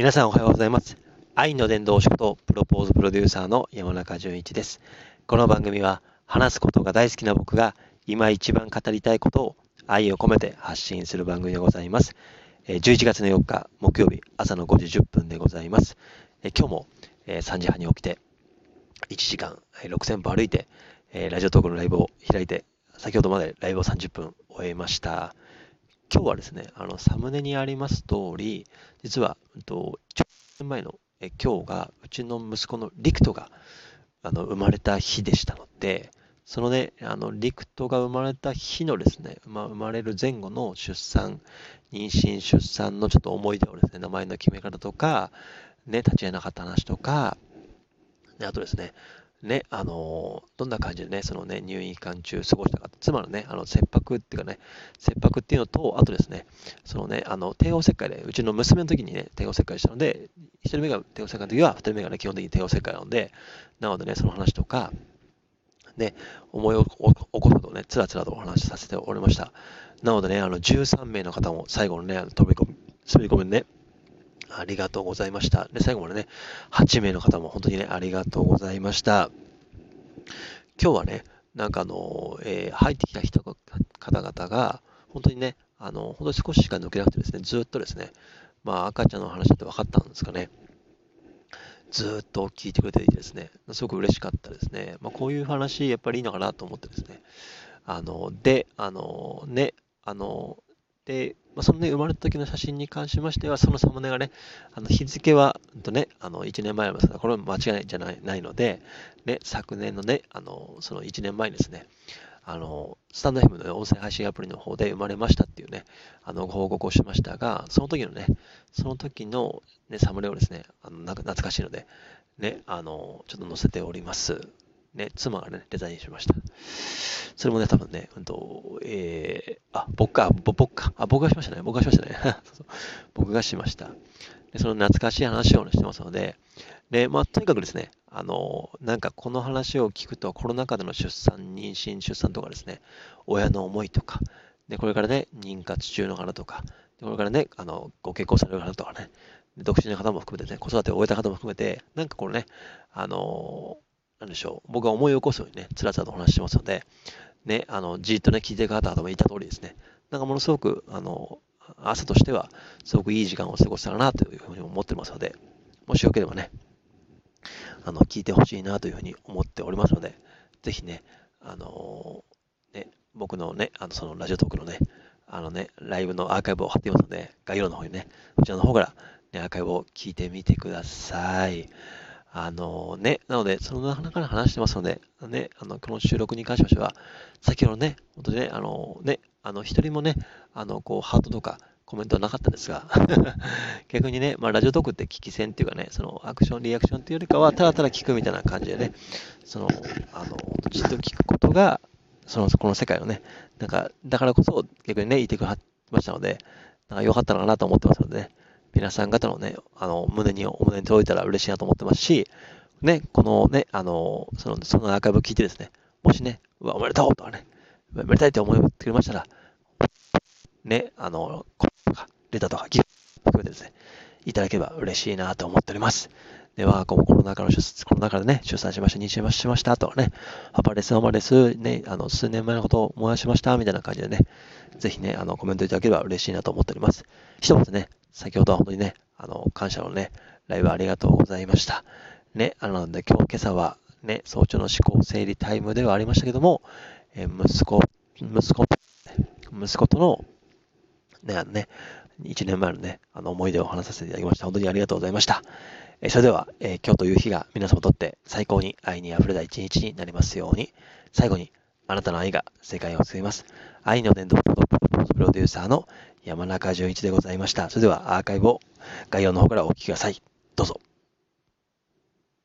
皆さんおはようございます。愛の伝道師とプロポーズプロデューサーの山中淳一です。この番組は話すことが大好きな僕が今一番語りたいことを愛を込めて発信する番組でございます。11月の4日木曜日朝の5時10分でございます。今日も3時半に起きて1時間6000歩歩いてラジオトークのライブを開いて先ほどまでライブを30分終えました。今日はですね、あの、サムネにあります通り、実は、と、ちょ年前のえ今日が、うちの息子のリクトが、あの、生まれた日でしたので、そのね、あの、リクトが生まれた日のですね、まあ、生まれる前後の出産、妊娠、出産のちょっと思い出をですね、名前の決め方とか、ね、立ち会えなかった話とか、あとですね、ね、あのどんな感じでね、そのね、入院期間中過ごしたか、妻のね、あの、切迫っていうかね、切迫っていうのと、あとですね、そのね、あの、帝王切開で、うちの娘の時にね、帝王切開したので、一人目が帝王切開の時は、二人目がね、基本的に帝王切開なので、なのでね、その話とか、ね、思い起こすことをね、つらつらとお話しさせておりました。なのでね、あの、13名の方も最後のね、飛び込み、滑り込みね、ありがとうございました。で、最後までね、8名の方も本当にね、ありがとうございました。今日はね、なんかあの、えー、入ってきた人方々が、本当にね、あの、本当に少ししか抜けなくてですね、ずっとですね、まあ赤ちゃんの話だって分かったんですかね。ずっと聞いてくれていてですね、すごく嬉しかったですね。まあこういう話、やっぱりいいのかなと思ってですね。あの、で、あの、ね、あの、で、まあ、そのね、生まれた時の写真に関しましては、そのサムネがね、あの日付は、とね、あの1年前ですが、これは間違いじゃないないので、ね、昨年のね、あのその1年前にですね、あのスタンド FM の音声配信アプリの方で生まれましたっていうね、あのご報告をしましたが、その時のね、その時の、ね、サムネをですね、あの懐かしいので、ね、あのちょっと載せております。ね、妻がね、デザインしました。それもね、多分ね、うんと、えー、あ、僕か、僕か、あ、僕がしましたね。僕がしましたね。そうそう僕がしました。で、その懐かしい話をねしてますので、で、まあ、とにかくですね、あの、なんかこの話を聞くと、コロナ禍での出産、妊娠、出産とかですね、親の思いとか、で、これからね、妊活中の方とか、でこれからね、あの、ご結婚される方とかね、独身の方も含めてね、子育てを終えた方も含めて、なんかこれね、あのなんでしょう、僕が思い起こすようにね、つらつらとお話ししますので、ね、あの、じっとね、聞いてる方も言った通りですね、なんかものすごく、あの、朝としては、すごくいい時間を過ごせたらなというふうに思ってますので、もしよければね、あの、聞いてほしいなというふうに思っておりますので、ぜひね、あのね、僕のね、あの、そのラジオトークのね、あのね、ライブのアーカイブを貼っていますので、概要欄の方にね、こちらの方から、ね、アーカイブを聞いてみてください。あのね、なので、その中から話してますので、ね、あの、この収録に関しましては、先ほどね、本当にね、あのね、あの、一人もね、あの、こう、ハートとかコメントはなかったんですが、逆にね、まあ、ラジオトークって聞き戦っていうかね、その、アクション、リアクションっていうよりかは、ただただ聞くみたいな感じでね、その、あの、じっと聞くことが、その、この世界をね、なんか、だからこそ、逆にね、いてくれましたので、なんか良かったのかなと思ってますのでね、皆さん方のね、あの、胸に、お胸に届いたら嬉しいなと思ってますし、ね、このね、あの、その、そのアーカイブを聞いてですね、もしね、うわ、おめでとうとかね、おめでたいって思いをくれましたら、ね、あの、コメントとか、レターとか、ギフト含めてですね、いただければ嬉しいなと思っております。では、この中の出、この中でね、出産しました、妊娠しましたとかね、パパです、ママです、ね、あの、数年前のことを思い出しました、みたいな感じでね、ぜひね、あの、コメントいただければ嬉しいなと思っております。一言ね、先ほどは本当にね、あの、感謝のね、ライブありがとうございました。ね、あの、で、今日、今朝は、ね、早朝の思考整理タイムではありましたけども、え息子、息子、息子との、ね、あのね、1年前のね、あの思い出を話させていただきました。本当にありがとうございました。えそれでは、えー、今日という日が皆様にとって最高に愛に溢れた一日になりますように、最後にあなたの愛が世界を救います。愛の伝道プロデューサーの山中純一でございました。それではアーカイブを概要の方からお聞きください。どうぞ。